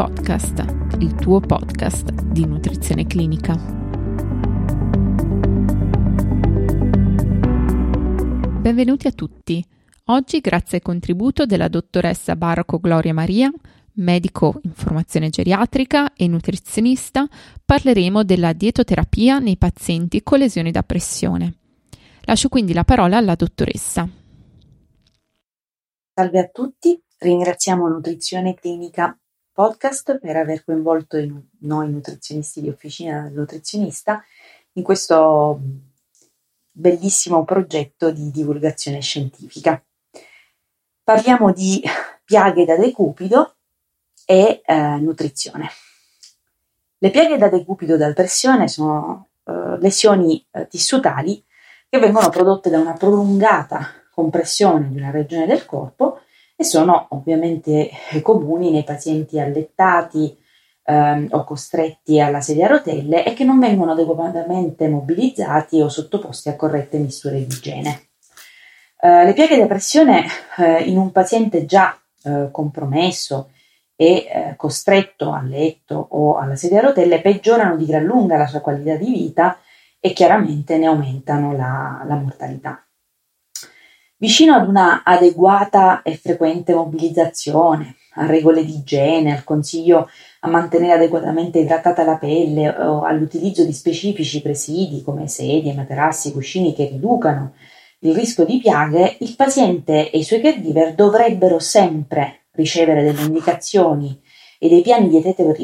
Podcast, il tuo podcast di nutrizione clinica. Benvenuti a tutti. Oggi, grazie al contributo della dottoressa Barco Gloria Maria, medico in formazione geriatrica e nutrizionista, parleremo della dietoterapia nei pazienti con lesioni da pressione. Lascio quindi la parola alla dottoressa. Salve a tutti, ringraziamo Nutrizione Clinica Podcast per aver coinvolto noi nutrizionisti di Officina del Nutrizionista in questo bellissimo progetto di divulgazione scientifica. Parliamo di piaghe da decupido e eh, nutrizione. Le piaghe da decupido da pressione sono eh, lesioni eh, tissutali che vengono prodotte da una prolungata compressione di una regione del corpo e sono ovviamente comuni nei pazienti allettati ehm, o costretti alla sedia a rotelle e che non vengono adeguatamente mobilizzati o sottoposti a corrette misure di igiene. Eh, le piaghe da pressione eh, in un paziente già eh, compromesso e eh, costretto a letto o alla sedia a rotelle peggiorano di gran lunga la sua qualità di vita e chiaramente ne aumentano la, la mortalità. Vicino ad una adeguata e frequente mobilizzazione, a regole di igiene, al consiglio a mantenere adeguatamente idratata la pelle o all'utilizzo di specifici presidi come sedie, materassi, cuscini che riducano il rischio di piaghe, il paziente e i suoi caregiver dovrebbero sempre ricevere delle indicazioni e dei piani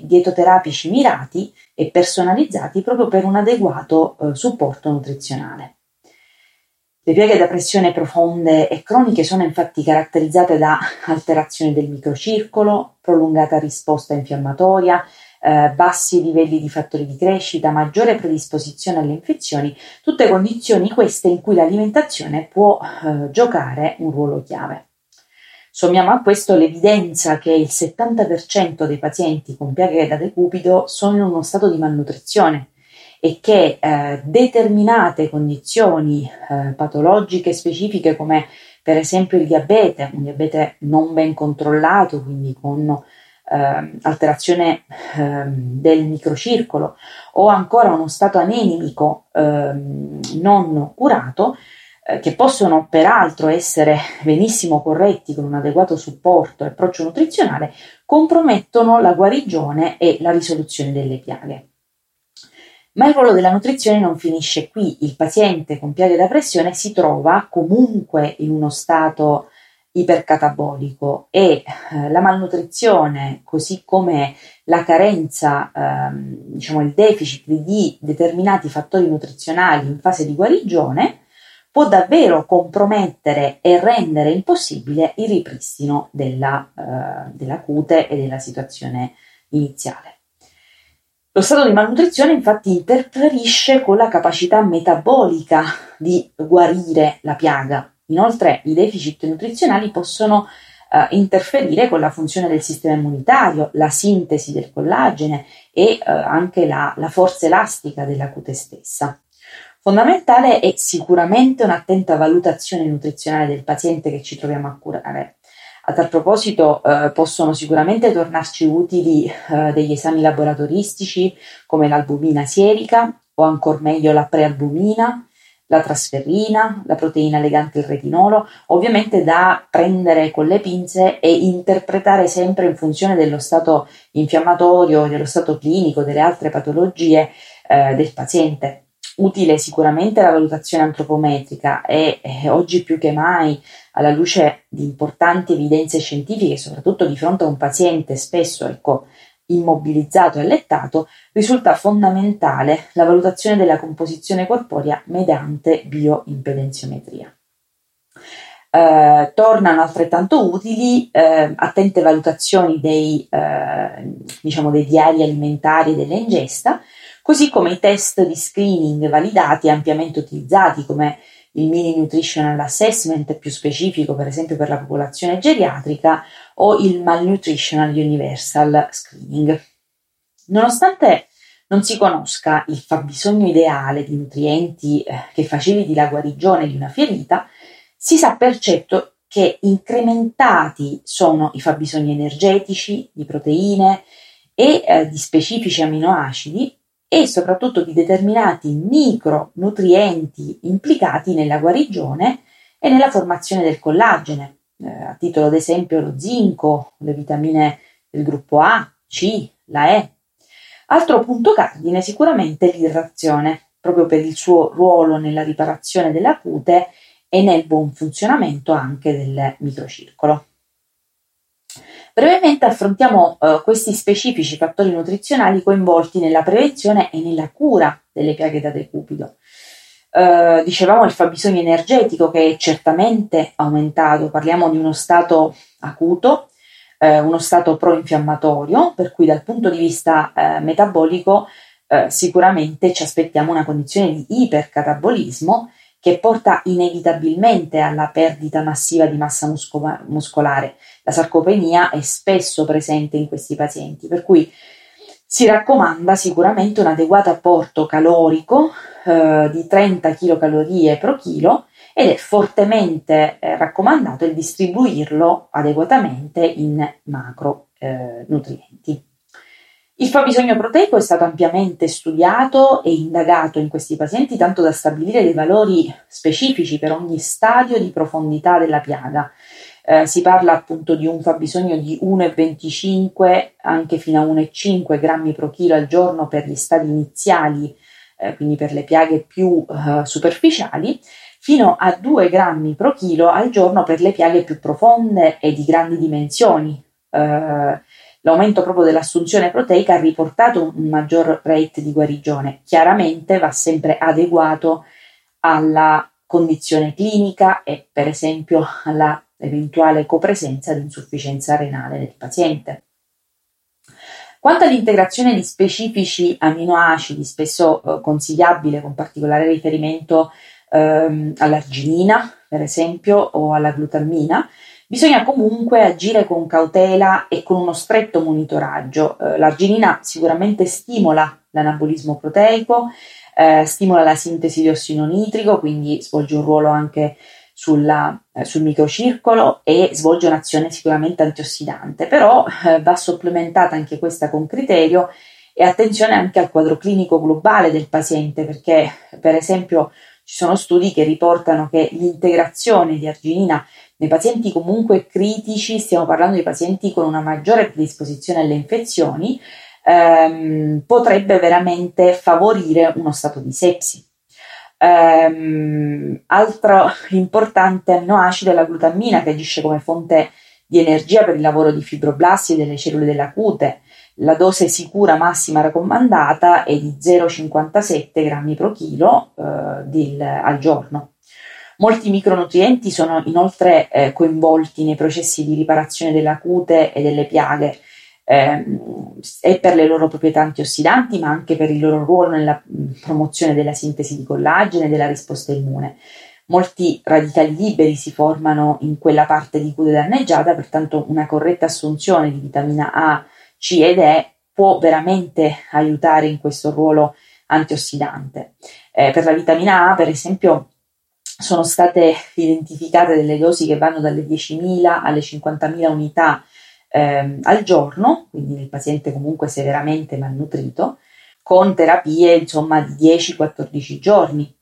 dietoterapici mirati e personalizzati proprio per un adeguato eh, supporto nutrizionale. Le pieghe da pressione profonde e croniche sono infatti caratterizzate da alterazioni del microcircolo, prolungata risposta infiammatoria, eh, bassi livelli di fattori di crescita, maggiore predisposizione alle infezioni, tutte condizioni queste in cui l'alimentazione può eh, giocare un ruolo chiave. Sommiamo a questo l'evidenza che il 70% dei pazienti con piaghe da decupido sono in uno stato di malnutrizione e che eh, determinate condizioni eh, patologiche specifiche come per esempio il diabete, un diabete non ben controllato, quindi con eh, alterazione ehm, del microcircolo o ancora uno stato anemico ehm, non curato, eh, che possono peraltro essere benissimo corretti con un adeguato supporto e approccio nutrizionale, compromettono la guarigione e la risoluzione delle piaghe. Ma il ruolo della nutrizione non finisce qui, il paziente con piaghe da pressione si trova comunque in uno stato ipercatabolico e eh, la malnutrizione, così come la carenza, ehm, diciamo il deficit di determinati fattori nutrizionali in fase di guarigione, può davvero compromettere e rendere impossibile il ripristino della, eh, della cute e della situazione iniziale. Lo stato di malnutrizione infatti interferisce con la capacità metabolica di guarire la piaga. Inoltre i deficit nutrizionali possono eh, interferire con la funzione del sistema immunitario, la sintesi del collagene e eh, anche la, la forza elastica della cute stessa. Fondamentale è sicuramente un'attenta valutazione nutrizionale del paziente che ci troviamo a curare. A tal proposito eh, possono sicuramente tornarci utili eh, degli esami laboratoristici come l'albumina sierica o ancora meglio la prealbumina, la trasferrina, la proteina legante il retinolo, ovviamente da prendere con le pinze e interpretare sempre in funzione dello stato infiammatorio, dello stato clinico, delle altre patologie eh, del paziente. Utile sicuramente la valutazione antropometrica e eh, oggi più che mai alla luce di importanti evidenze scientifiche, soprattutto di fronte a un paziente spesso ecco, immobilizzato e allettato, risulta fondamentale la valutazione della composizione corporea mediante bioimpedenziometria. Eh, tornano altrettanto utili eh, attente valutazioni dei, eh, diciamo dei diari alimentari e dell'ingesta, così come i test di screening validati e ampiamente utilizzati come il mini nutritional assessment più specifico per esempio per la popolazione geriatrica o il malnutritional universal screening. Nonostante non si conosca il fabbisogno ideale di nutrienti eh, che faciliti la guarigione di una ferita, si sa per certo che incrementati sono i fabbisogni energetici, di proteine e eh, di specifici aminoacidi e soprattutto di determinati micronutrienti implicati nella guarigione e nella formazione del collagene. Eh, a titolo d'esempio lo zinco, le vitamine del gruppo A, C, la E. Altro punto cardine sicuramente l'irrazione, proprio per il suo ruolo nella riparazione della cute e nel buon funzionamento anche del microcircolo. Brevemente affrontiamo eh, questi specifici fattori nutrizionali coinvolti nella prevenzione e nella cura delle piaghe da decupido. Eh, dicevamo il fabbisogno energetico che è certamente aumentato, parliamo di uno stato acuto, eh, uno stato pro-infiammatorio, per cui dal punto di vista eh, metabolico eh, sicuramente ci aspettiamo una condizione di ipercatabolismo che porta inevitabilmente alla perdita massiva di massa musco- muscolare. La sarcopenia è spesso presente in questi pazienti, per cui si raccomanda sicuramente un adeguato apporto calorico eh, di 30 kcal pro chilo ed è fortemente eh, raccomandato il distribuirlo adeguatamente in macronutrienti. Eh, il fabbisogno proteico è stato ampiamente studiato e indagato in questi pazienti tanto da stabilire dei valori specifici per ogni stadio di profondità della piaga. Eh, si parla appunto di un fabbisogno di 1,25 anche fino a 1,5 grammi pro chilo al giorno per gli stadi iniziali, eh, quindi per le piaghe più eh, superficiali, fino a 2 grammi pro chilo al giorno per le piaghe più profonde e di grandi dimensioni. Eh, L'aumento proprio dell'assunzione proteica ha riportato un maggior rate di guarigione. Chiaramente va sempre adeguato alla condizione clinica e per esempio alla eventuale copresenza di insufficienza renale del paziente. Quanto all'integrazione di specifici aminoacidi, spesso eh, consigliabile con particolare riferimento ehm, all'arginina, per esempio, o alla glutammina, Bisogna comunque agire con cautela e con uno stretto monitoraggio. Eh, l'arginina sicuramente stimola l'anabolismo proteico, eh, stimola la sintesi di ossino nitrico, quindi svolge un ruolo anche sulla, eh, sul microcircolo e svolge un'azione sicuramente antiossidante, però eh, va supplementata anche questa con criterio e attenzione anche al quadro clinico globale del paziente, perché per esempio ci sono studi che riportano che l'integrazione di arginina nei pazienti comunque critici, stiamo parlando di pazienti con una maggiore predisposizione alle infezioni, ehm, potrebbe veramente favorire uno stato di sepsi. Um, altro importante amminoacido è la glutammina che agisce come fonte di energia per il lavoro di fibroblasti e delle cellule della cute. La dose sicura massima raccomandata è di 0,57 grammi pro chilo del, al giorno. Molti micronutrienti sono inoltre eh, coinvolti nei processi di riparazione della cute e delle piaghe, ehm, e per le loro proprietà antiossidanti, ma anche per il loro ruolo nella promozione della sintesi di collagene e della risposta immune. Molti radicali liberi si formano in quella parte di cute danneggiata, pertanto una corretta assunzione di vitamina A, C ed E può veramente aiutare in questo ruolo antiossidante. Eh, per la vitamina A, per esempio, sono state identificate delle dosi che vanno dalle 10.000 alle 50.000 unità eh, al giorno, quindi nel paziente comunque severamente malnutrito, con terapie insomma di 10-14 giorni.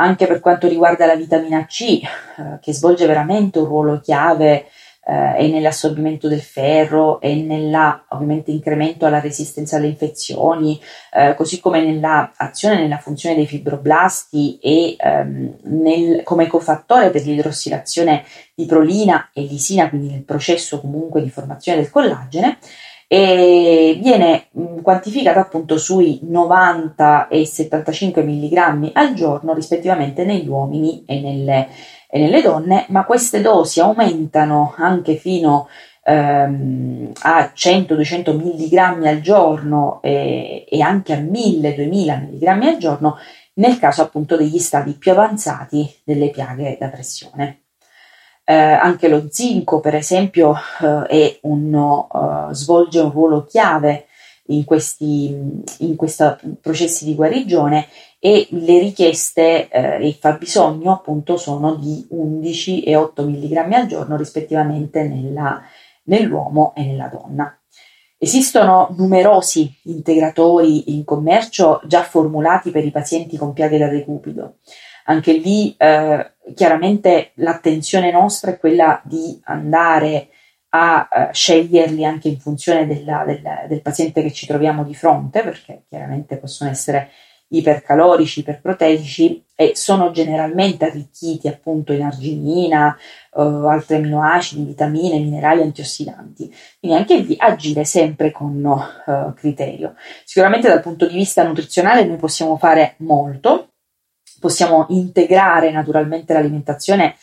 Anche per quanto riguarda la vitamina C, eh, che svolge veramente un ruolo chiave eh, e nell'assorbimento del ferro e nella ovviamente incremento alla resistenza alle infezioni, eh, così come nell'azione nella funzione dei fibroblasti e ehm, nel, come cofattore per l'idrossilazione di prolina e lisina, quindi nel processo comunque di formazione del collagene. E viene mh, quantificata appunto sui 90 e 75 mg al giorno rispettivamente negli uomini e nelle e nelle donne, ma queste dosi aumentano anche fino ehm, a 100-200 mg al giorno e, e anche a 1000-2000 mg al giorno nel caso appunto degli stadi più avanzati delle piaghe da pressione. Eh, anche lo zinco, per esempio, eh, un, uh, svolge un ruolo chiave in questi, in processi di guarigione e le richieste eh, e il fabbisogno appunto sono di 11 e 8 mg al giorno rispettivamente nella, nell'uomo e nella donna. Esistono numerosi integratori in commercio già formulati per i pazienti con piaghe da decupido. Anche lì eh, chiaramente l'attenzione nostra è quella di andare a uh, sceglierli anche in funzione della, della, del paziente che ci troviamo di fronte, perché chiaramente possono essere ipercalorici, iperproteici e sono generalmente arricchiti appunto in arginina, uh, altri aminoacidi, vitamine, minerali, antiossidanti. Quindi anche lì agire sempre con uh, criterio. Sicuramente dal punto di vista nutrizionale noi possiamo fare molto, possiamo integrare naturalmente l'alimentazione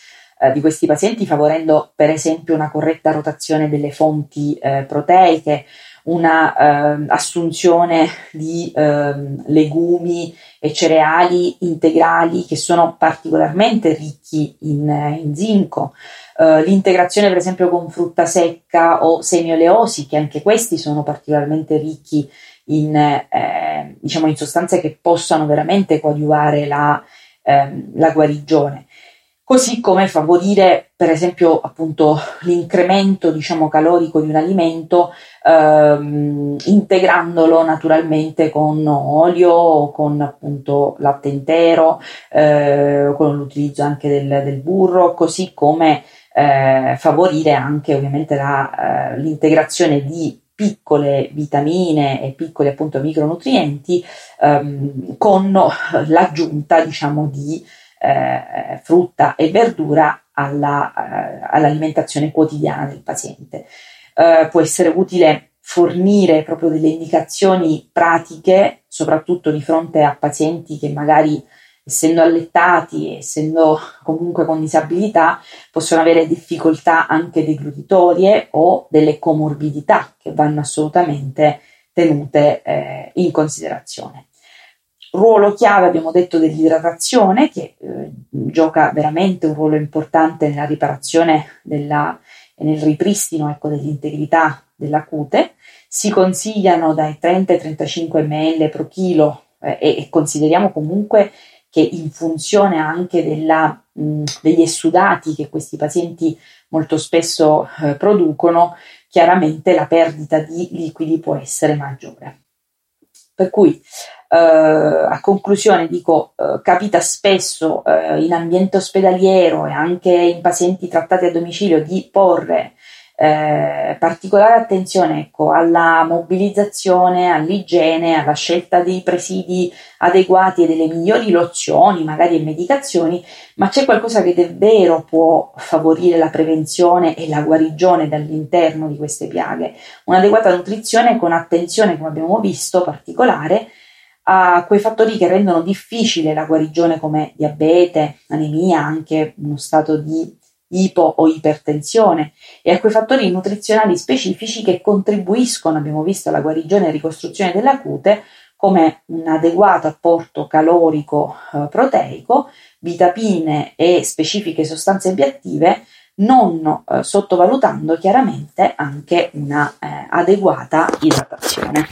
eh, di questi pazienti favorendo per esempio una corretta rotazione delle fonti eh, proteiche, una eh, assunzione di ehm, legumi e cereali integrali che sono particolarmente ricchi in, in zinco, Uh, l'integrazione per esempio con frutta secca o semi oleosi, che anche questi sono particolarmente ricchi in, eh, diciamo in sostanze che possano veramente coadiuvare la, eh, la guarigione così come favorire per esempio appunto l'incremento diciamo calorico di un alimento ehm, integrandolo naturalmente con olio o con appunto latte intero eh, con l'utilizzo anche del, del burro così come eh, favorire anche ovviamente la, eh, l'integrazione di piccole vitamine e piccoli appunto micronutrienti ehm, con l'aggiunta diciamo di eh, frutta e verdura alla, eh, all'alimentazione quotidiana del paziente. Eh, può essere utile fornire proprio delle indicazioni pratiche, soprattutto di fronte a pazienti che magari essendo allettati, essendo comunque con disabilità, possono avere difficoltà anche deglutitorie o delle comorbidità che vanno assolutamente tenute eh, in considerazione. Ruolo chiave abbiamo detto dell'idratazione che eh, gioca veramente un ruolo importante nella riparazione e nel ripristino ecco, dell'integrità della cute. Si consigliano dai 30 ai 35 ml pro chilo eh, e, consideriamo comunque che in funzione anche della, mh, degli esudati che questi pazienti molto spesso eh, producono, chiaramente la perdita di liquidi può essere maggiore. Per cui eh, a conclusione dico, eh, capita spesso eh, in ambiente ospedaliero e anche in pazienti trattati a domicilio di porre eh, particolare attenzione ecco, alla mobilizzazione, all'igiene, alla scelta dei presidi adeguati e delle migliori lozioni, magari e medicazioni, ma c'è qualcosa che davvero può favorire la prevenzione e la guarigione dall'interno di queste piaghe. Un'adeguata nutrizione con attenzione, come abbiamo visto, particolare a quei fattori che rendono difficile la guarigione come diabete, anemia, anche uno stato di ipo o ipertensione e a quei fattori nutrizionali specifici che contribuiscono, abbiamo visto, alla guarigione e ricostruzione della cute come un adeguato apporto calorico eh, proteico, vitamine e specifiche sostanze bioattive, non eh, sottovalutando chiaramente anche una eh, idratazione.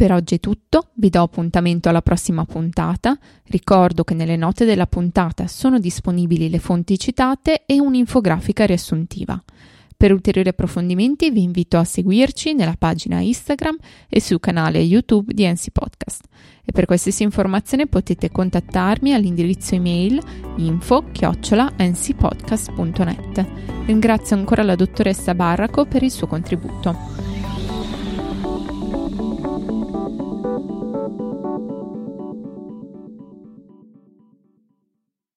Per oggi è tutto, vi do appuntamento alla prossima puntata. Ricordo che nelle note della puntata sono disponibili le fonti citate e un'infografica riassuntiva. Per ulteriori approfondimenti vi invito a seguirci nella pagina Instagram e sul canale YouTube di NC Podcast. E per qualsiasi informazione potete contattarmi all'indirizzo email info-ncpodcast.net. Ringrazio ancora la dottoressa Barraco per il suo contributo.